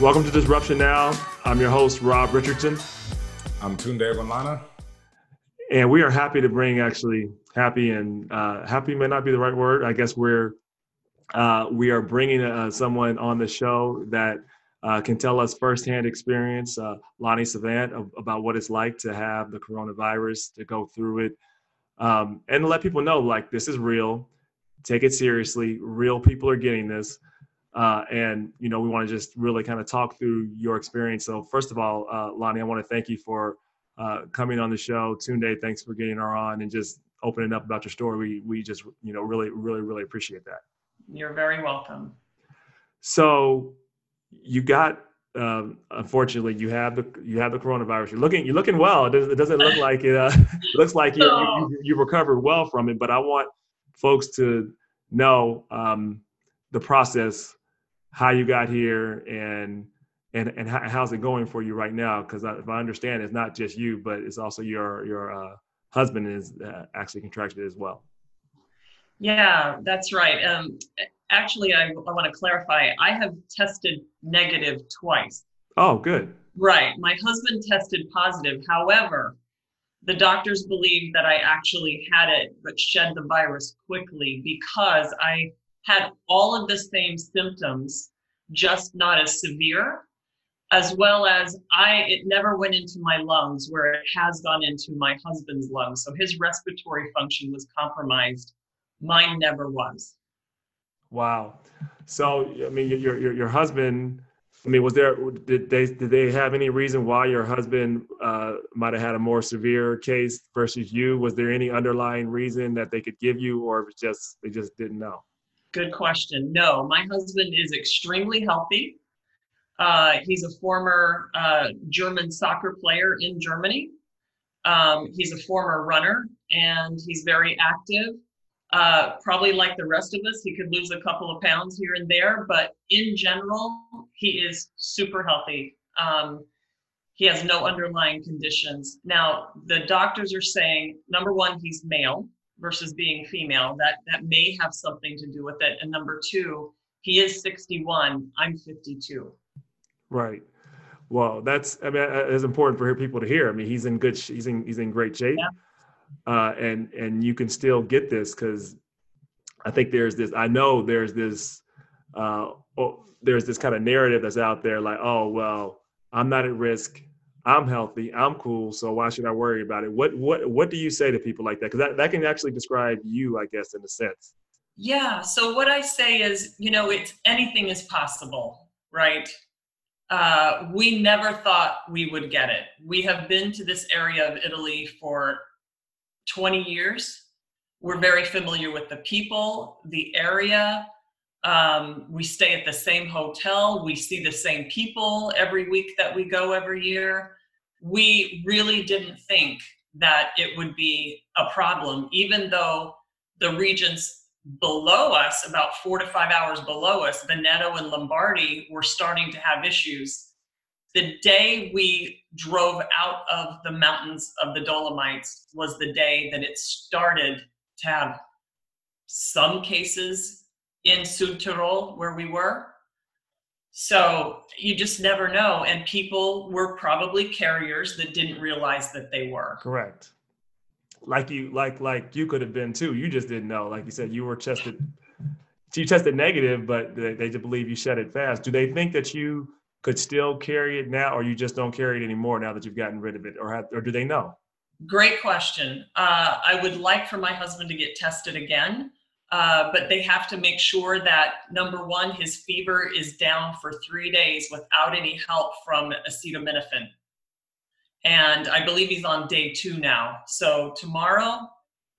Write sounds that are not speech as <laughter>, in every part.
Welcome to Disruption Now. I'm your host, Rob Richardson. I'm Tunde Wamana. And we are happy to bring actually happy and uh, happy may not be the right word. I guess we're uh, we are bringing uh, someone on the show that uh, can tell us firsthand experience, uh, Lonnie Savant, of, about what it's like to have the coronavirus, to go through it, um, and to let people know like this is real. Take it seriously. Real people are getting this. Uh, and you know, we want to just really kind of talk through your experience. So, first of all, uh, Lonnie, I want to thank you for uh, coming on the show. Tunde, thanks for getting her on and just opening up about your story. We we just you know really really really appreciate that. You're very welcome. So, you got um, unfortunately you have the you have the coronavirus. You're looking you're looking well. It doesn't, it doesn't look like it. Uh, it <laughs> looks like you, you, you recovered well from it. But I want folks to know um, the process how you got here and and and how, how's it going for you right now? Because if I understand, it's not just you, but it's also your your uh, husband is uh, actually contracted as well. Yeah, that's right. Um, actually, I, I want to clarify. I have tested negative twice. Oh, good. Right. My husband tested positive. However, the doctors believe that I actually had it, but shed the virus quickly because I had all of the same symptoms, just not as severe, as well as I it never went into my lungs where it has gone into my husband's lungs. So his respiratory function was compromised. Mine never was. Wow. So I mean your your your husband I mean, was there did they did they have any reason why your husband uh, might have had a more severe case versus you? Was there any underlying reason that they could give you, or it just they just didn't know? Good question. No, my husband is extremely healthy. Uh, he's a former uh, German soccer player in Germany. Um, he's a former runner and he's very active. Uh, probably like the rest of us, he could lose a couple of pounds here and there, but in general, he is super healthy. Um, he has no underlying conditions. Now, the doctors are saying number one, he's male versus being female. That that may have something to do with it. And number two, he is 61. I'm 52. Right. Well, that's I mean it's important for people to hear. I mean, he's in good he's in he's in great shape. Yeah. Uh, and and you can still get this because I think there's this. I know there's this. Uh, oh, there's this kind of narrative that's out there like, oh well, I'm not at risk. I'm healthy, I'm cool, so why should I worry about it? What what what do you say to people like that? Because that, that can actually describe you, I guess, in a sense. Yeah. So what I say is, you know, it's anything is possible, right? Uh, we never thought we would get it. We have been to this area of Italy for 20 years. We're very familiar with the people, the area. Um, we stay at the same hotel. We see the same people every week that we go every year. We really didn't think that it would be a problem, even though the regions below us, about four to five hours below us, Veneto and Lombardy, were starting to have issues. The day we drove out of the mountains of the Dolomites was the day that it started to have some cases in Südtirol where we were. So you just never know. And people were probably carriers that didn't realize that they were. Correct. Like you, like like you could have been too. You just didn't know. Like you said, you were tested. You tested negative, but they, they just believe you shed it fast. Do they think that you could still carry it now, or you just don't carry it anymore now that you've gotten rid of it, or have, or do they know? Great question. Uh, I would like for my husband to get tested again. Uh, but they have to make sure that number one, his fever is down for three days without any help from acetaminophen. And I believe he's on day two now. So tomorrow,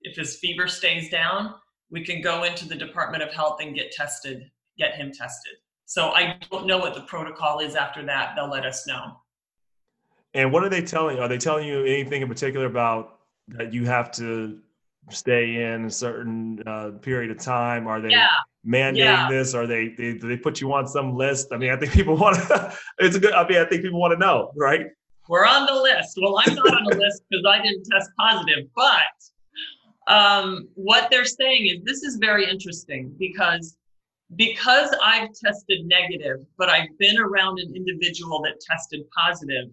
if his fever stays down, we can go into the Department of Health and get tested, get him tested. So I don't know what the protocol is after that. They'll let us know. And what are they telling? Are they telling you anything in particular about that you have to stay in a certain uh, period of time? Are they yeah. mandating yeah. this? Are they, they do they put you on some list? I mean, I think people want to. <laughs> it's a good. I mean, I think people want to know, right? We're on the list. Well, I'm not on the list <laughs> because I didn't test positive, but um, what they're saying is this is very interesting because because I've tested negative, but I've been around an individual that tested positive,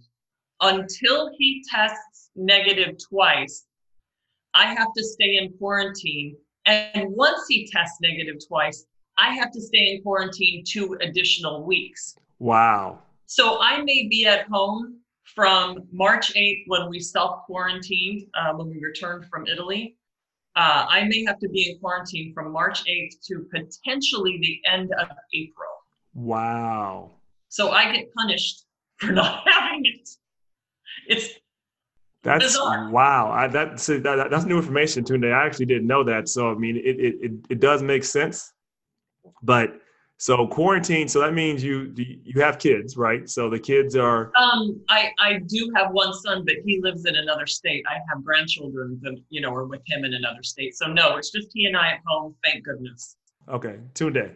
until he tests negative twice, I have to stay in quarantine. And once he tests negative twice, I have to stay in quarantine two additional weeks. Wow. So I may be at home from March 8th when we self quarantined, uh, when we returned from Italy. Uh, I may have to be in quarantine from March 8th to potentially the end of April. Wow. So I get punished for <laughs> not having it. It's that's bizarre. wow. I, that's that, that's new information today. I actually didn't know that. So I mean, it, it it it does make sense. But so quarantine. So that means you you have kids, right? So the kids are. Um, I I do have one son, but he lives in another state. I have grandchildren that you know are with him in another state. So no, it's just he and I at home. Thank goodness. Okay, Tunde.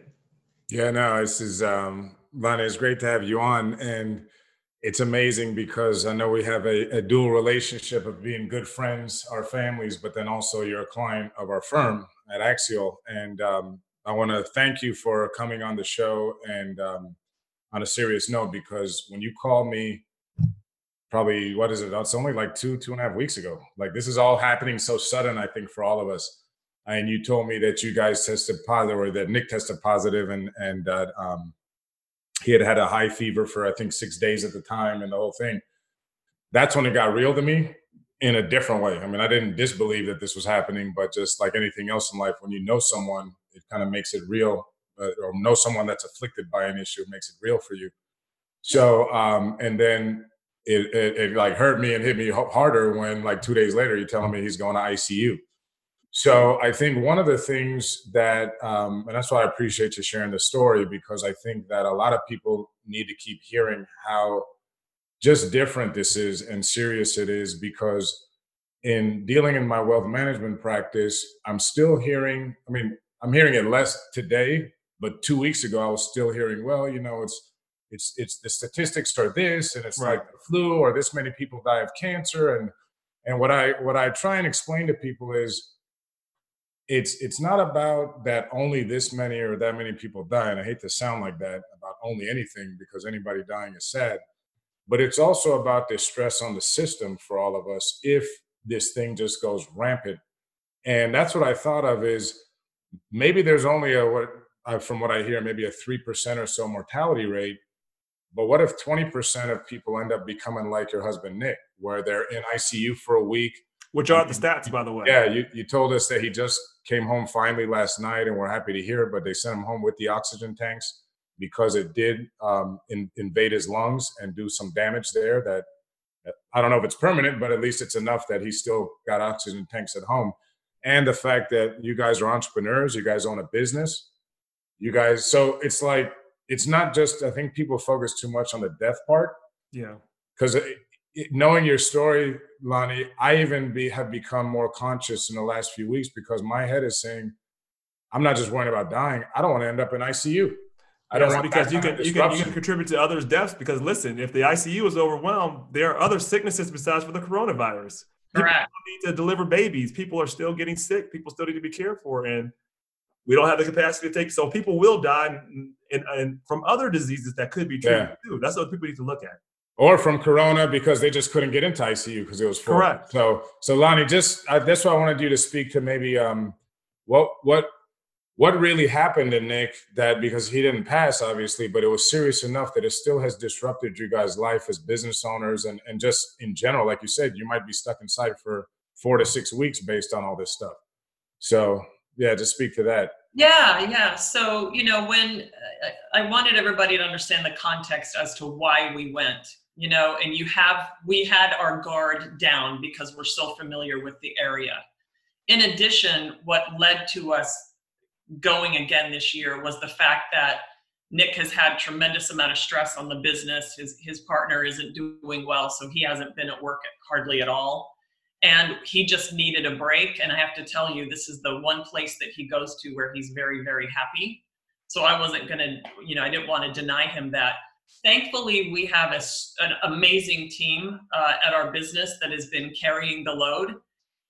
Yeah, no, this is um, Lonnie. It's great to have you on, and it's amazing because I know we have a, a dual relationship of being good friends, our families, but then also you're a client of our firm at Axial, and um, I want to thank you for coming on the show and um, on a serious note because when you called me, probably what is it? It's only like two, two and a half weeks ago. Like this is all happening so sudden, I think, for all of us. And you told me that you guys tested positive, or that Nick tested positive, and and that um, he had had a high fever for I think six days at the time, and the whole thing. That's when it got real to me in a different way. I mean, I didn't disbelieve that this was happening, but just like anything else in life, when you know someone it kind of makes it real uh, or know someone that's afflicted by an issue makes it real for you so um and then it, it, it like hurt me and hit me harder when like two days later you're telling me he's going to icu so i think one of the things that um and that's why i appreciate you sharing the story because i think that a lot of people need to keep hearing how just different this is and serious it is because in dealing in my wealth management practice i'm still hearing i mean I'm hearing it less today, but two weeks ago I was still hearing, well, you know, it's it's it's the statistics are this, and it's right. like the flu, or this many people die of cancer, and and what I what I try and explain to people is it's it's not about that only this many or that many people die and i hate to sound like that about only anything because anybody dying is sad but it's also about the stress on the system for all of us if this thing just goes rampant and that's what i thought of is maybe there's only a what uh, from what I hear, maybe a three percent or so mortality rate. But what if 20% of people end up becoming like your husband Nick, where they're in ICU for a week? Which are the stats, by the way? Yeah, you, you told us that he just came home finally last night, and we're happy to hear. it, But they sent him home with the oxygen tanks because it did um, in, invade his lungs and do some damage there. That I don't know if it's permanent, but at least it's enough that he still got oxygen tanks at home and the fact that you guys are entrepreneurs, you guys own a business, you guys. So it's like it's not just. I think people focus too much on the death part. Yeah. Because knowing your story, Lonnie, I even be, have become more conscious in the last few weeks because my head is saying, I'm not just worrying about dying. I don't want to end up in ICU. I don't want to because you can, you can you can contribute to others' deaths because listen, if the ICU is overwhelmed, there are other sicknesses besides for the coronavirus. Correct. need to deliver babies. People are still getting sick. People still need to be cared for, and we don't have the capacity to take. So people will die, and, and, and from other diseases that could be treated yeah. too. That's what people need to look at. Or from Corona because they just couldn't get into ICU because it was full. Correct. So, so Lonnie, just uh, that's why I wanted you to speak to maybe um, what what what really happened to Nick that because he didn't pass, obviously, but it was serious enough that it still has disrupted you guys' life as business owners and, and just in general, like you said, you might be stuck inside for four to six weeks based on all this stuff. So, yeah, just speak to that. Yeah, yeah. So, you know, when uh, I wanted everybody to understand the context as to why we went, you know, and you have, we had our guard down because we're so familiar with the area. In addition, what led to us going again this year was the fact that Nick has had tremendous amount of stress on the business. His his partner isn't doing well, so he hasn't been at work hardly at all. And he just needed a break. And I have to tell you, this is the one place that he goes to where he's very, very happy. So I wasn't gonna, you know, I didn't want to deny him that. Thankfully, we have a, an amazing team uh, at our business that has been carrying the load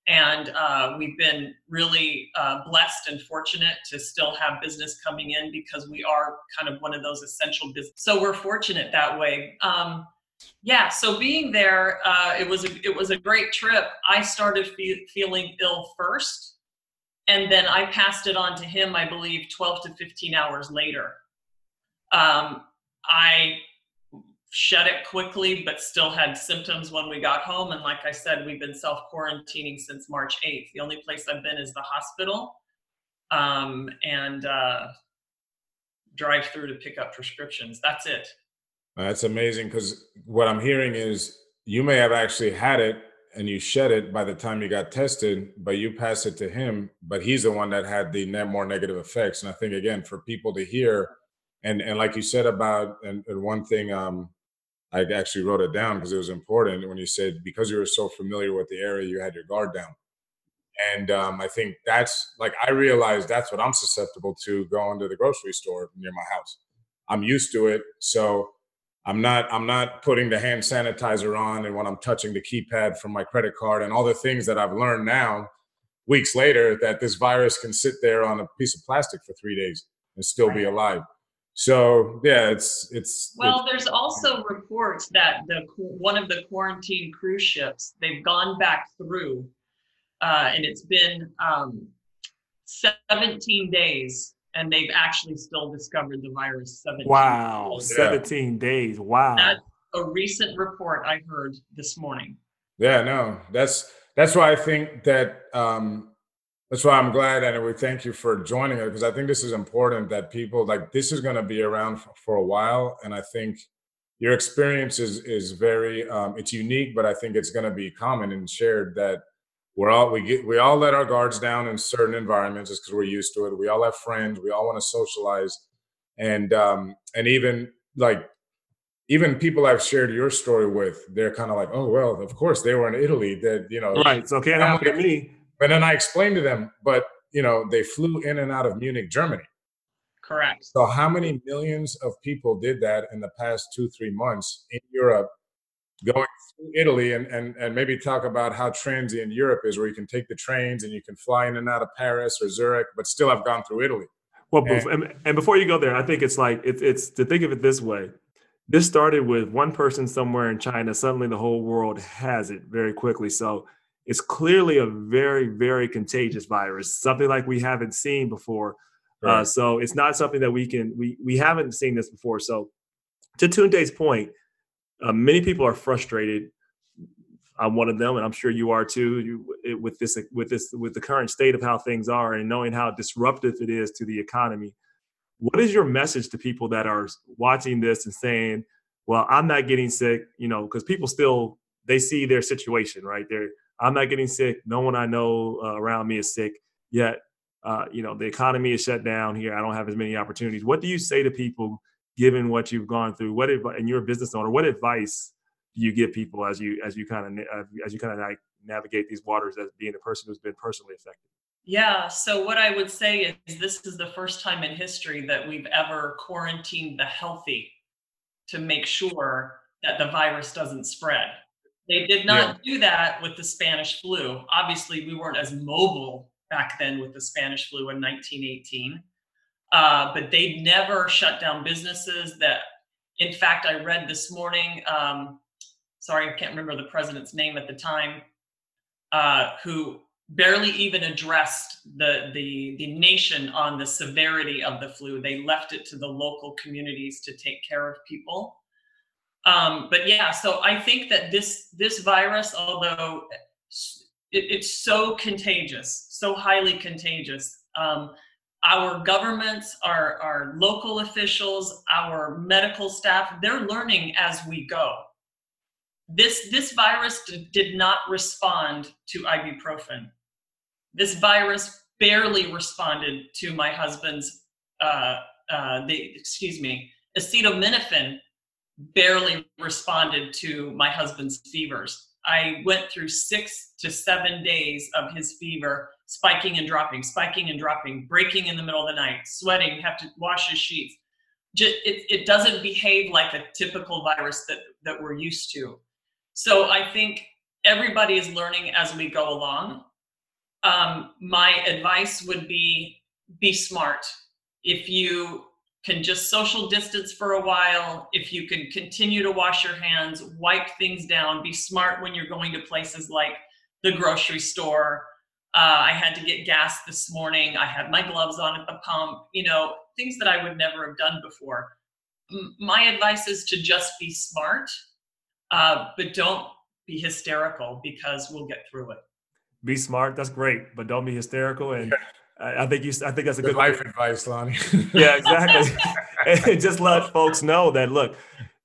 And uh, we've been really uh, blessed and fortunate to still have business coming in because we are kind of one of those essential business. So we're fortunate that way. Um, yeah. So being there, uh, it was a, it was a great trip. I started fe- feeling ill first, and then I passed it on to him. I believe 12 to 15 hours later. Um, I shed it quickly, but still had symptoms when we got home. And like I said, we've been self quarantining since March 8th. The only place I've been is the hospital um, and uh, drive through to pick up prescriptions. That's it. That's amazing because what I'm hearing is you may have actually had it and you shed it by the time you got tested, but you passed it to him, but he's the one that had the more negative effects. And I think again, for people to hear, and and like you said about and, and one thing um, I actually wrote it down because it was important when you said because you were so familiar with the area, you had your guard down. And um, I think that's like I realized that's what I'm susceptible to going to the grocery store near my house. I'm used to it, so I'm not I'm not putting the hand sanitizer on and when I'm touching the keypad from my credit card and all the things that I've learned now weeks later that this virus can sit there on a piece of plastic for 3 days and still be alive. So yeah, it's it's. Well, it's, there's also reports that the one of the quarantine cruise ships they've gone back through, uh, and it's been um, 17 days, and they've actually still discovered the virus. 17 wow, days. 17 days. Wow. That's a recent report I heard this morning. Yeah, no, that's that's why I think that um, that's why I'm glad, and we thank you for joining us because I think this is important that people like this is going to be around for, for, a while, and I think your experience is is very um, it's unique, but I think it's going to be common and shared that we're all we get we all let our guards down in certain environments just because we're used to it. We all have friends, we all want to socialize, and um, and even like even people I've shared your story with, they're kind of like, oh well, of course they were in Italy. That you know, right? So can't happen to me but then I explained to them, but you know, they flew in and out of Munich, Germany. Correct. So how many millions of people did that in the past two, three months in Europe, going through Italy and, and, and maybe talk about how transient Europe is, where you can take the trains and you can fly in and out of Paris or Zurich, but still have gone through Italy. Well, and, and before you go there, I think it's like it's it's to think of it this way. This started with one person somewhere in China. Suddenly, the whole world has it very quickly. So it's clearly a very, very contagious virus, something like we haven't seen before. Uh, right. Uh, so it's not something that we can we we haven't seen this before. So to Tunde's point, uh, many people are frustrated. I'm one of them, and I'm sure you are too. You, with this with this with the current state of how things are, and knowing how disruptive it is to the economy. What is your message to people that are watching this and saying, "Well, I'm not getting sick," you know, because people still they see their situation, right? They're I'm not getting sick. No one I know uh, around me is sick yet. Uh, you know, the economy is shut down here. I don't have as many opportunities. What do you say to people, given what you've gone through? What advice, and you're a business owner, what advice do you give people as you as you kind of as you kind of like navigate these waters as being a person who's been personally affected? Yeah. So what I would say is this is the first time in history that we've ever quarantined the healthy to make sure that the virus doesn't spread. They did not yeah. do that with the Spanish flu. Obviously, we weren't as mobile back then with the Spanish flu in 1918. Uh, but they never shut down businesses that, in fact, I read this morning, um, sorry, I can't remember the president's name at the time, uh, who barely even addressed the, the, the nation on the severity of the flu. They left it to the local communities to take care of people. Um, but yeah, so I think that this this virus, although it, it's so contagious, so highly contagious, um, our governments, our our local officials, our medical staff, they're learning as we go. This this virus d- did not respond to ibuprofen. This virus barely responded to my husband's uh, uh, the excuse me acetaminophen barely responded to my husband's fevers. I went through six to seven days of his fever, spiking and dropping, spiking and dropping, breaking in the middle of the night, sweating, have to wash his sheets. Just, it, it doesn't behave like a typical virus that, that we're used to. So I think everybody is learning as we go along. um, my advice would be be smart. If you can just social distance for a while, if you can continue to wash your hands, wipe things down, be smart when you're going to places like the grocery store. Uh, I had to get gas this morning. I had my gloves on at the pump, you know, things that I would never have done before. M- my advice is to just be smart, uh, but don't be hysterical because we'll get through it. Be smart. That's great, but don't be hysterical. And I think you. I think that's a good, good life advice, Lonnie. <laughs> yeah, exactly. <laughs> and just let folks know that look,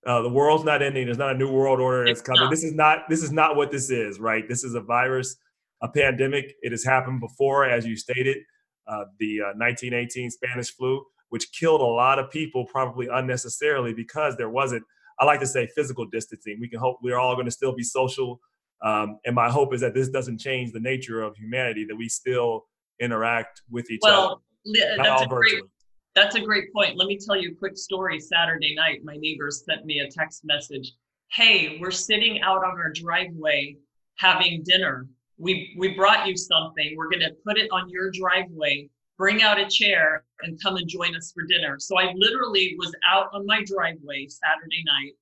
uh, the world's not ending. There's not a new world order that's coming. Not. This is not. This is not what this is. Right. This is a virus, a pandemic. It has happened before, as you stated, uh, the uh, 1918 Spanish flu, which killed a lot of people, probably unnecessarily because there wasn't. I like to say physical distancing. We can hope we're all going to still be social. Um, and my hope is that this doesn't change the nature of humanity. That we still interact with each well, other. That's a great, that's a great point. Let me tell you a quick story. Saturday night, my neighbors sent me a text message. Hey, we're sitting out on our driveway having dinner. We we brought you something. We're gonna put it on your driveway. Bring out a chair and come and join us for dinner. So I literally was out on my driveway Saturday night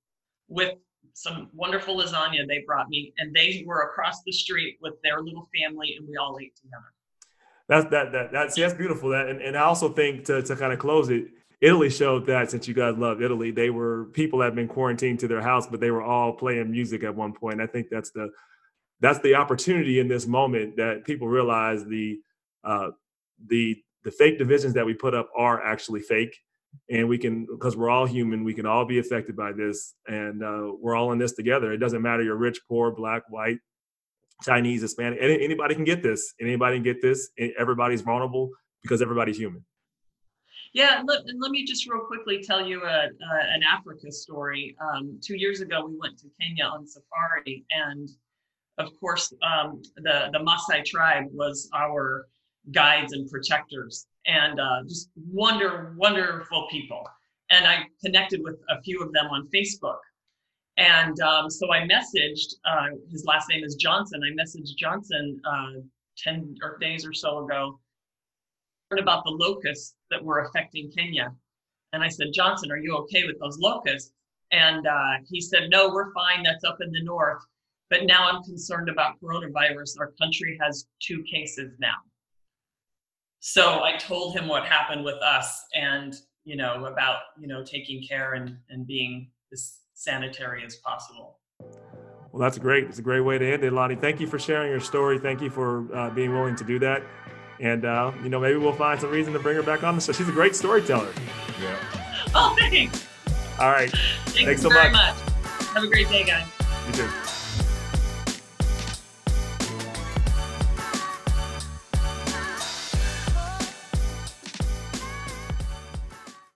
with some wonderful lasagna they brought me, and they were across the street with their little family, and we all ate together that's that that that's that's beautiful. That and, and I also think to to kind of close it, Italy showed that since you guys love Italy, they were people have been quarantined to their house, but they were all playing music at one point. I think that's the that's the opportunity in this moment that people realize the uh, the the fake divisions that we put up are actually fake, and we can because we're all human, we can all be affected by this, and uh, we're all in this together. It doesn't matter you're rich, poor, black, white, Chinese, Hispanic, anybody can get this. Anybody can get this. Everybody's vulnerable because everybody's human. Yeah, let, let me just real quickly tell you a, a an Africa story. Um, two years ago, we went to Kenya on safari, and of course, um, the the Maasai tribe was our guides and protectors, and uh, just wonder wonderful people. And I connected with a few of them on Facebook. And um, so I messaged, uh, his last name is Johnson. I messaged Johnson uh, 10 or days or so ago about the locusts that were affecting Kenya. And I said, Johnson, are you okay with those locusts? And uh, he said, no, we're fine. That's up in the north. But now I'm concerned about coronavirus. Our country has two cases now. So I told him what happened with us and, you know, about, you know, taking care and, and being this sanitary as possible. Well, that's great. It's a great way to end it, Lonnie. Thank you for sharing your story. Thank you for uh, being willing to do that. And, uh, you know, maybe we'll find some reason to bring her back on the show. She's a great storyteller. Yeah. Oh, thanks. All right. Thanks, Thanks so much. much. Have a great day, guys. You too.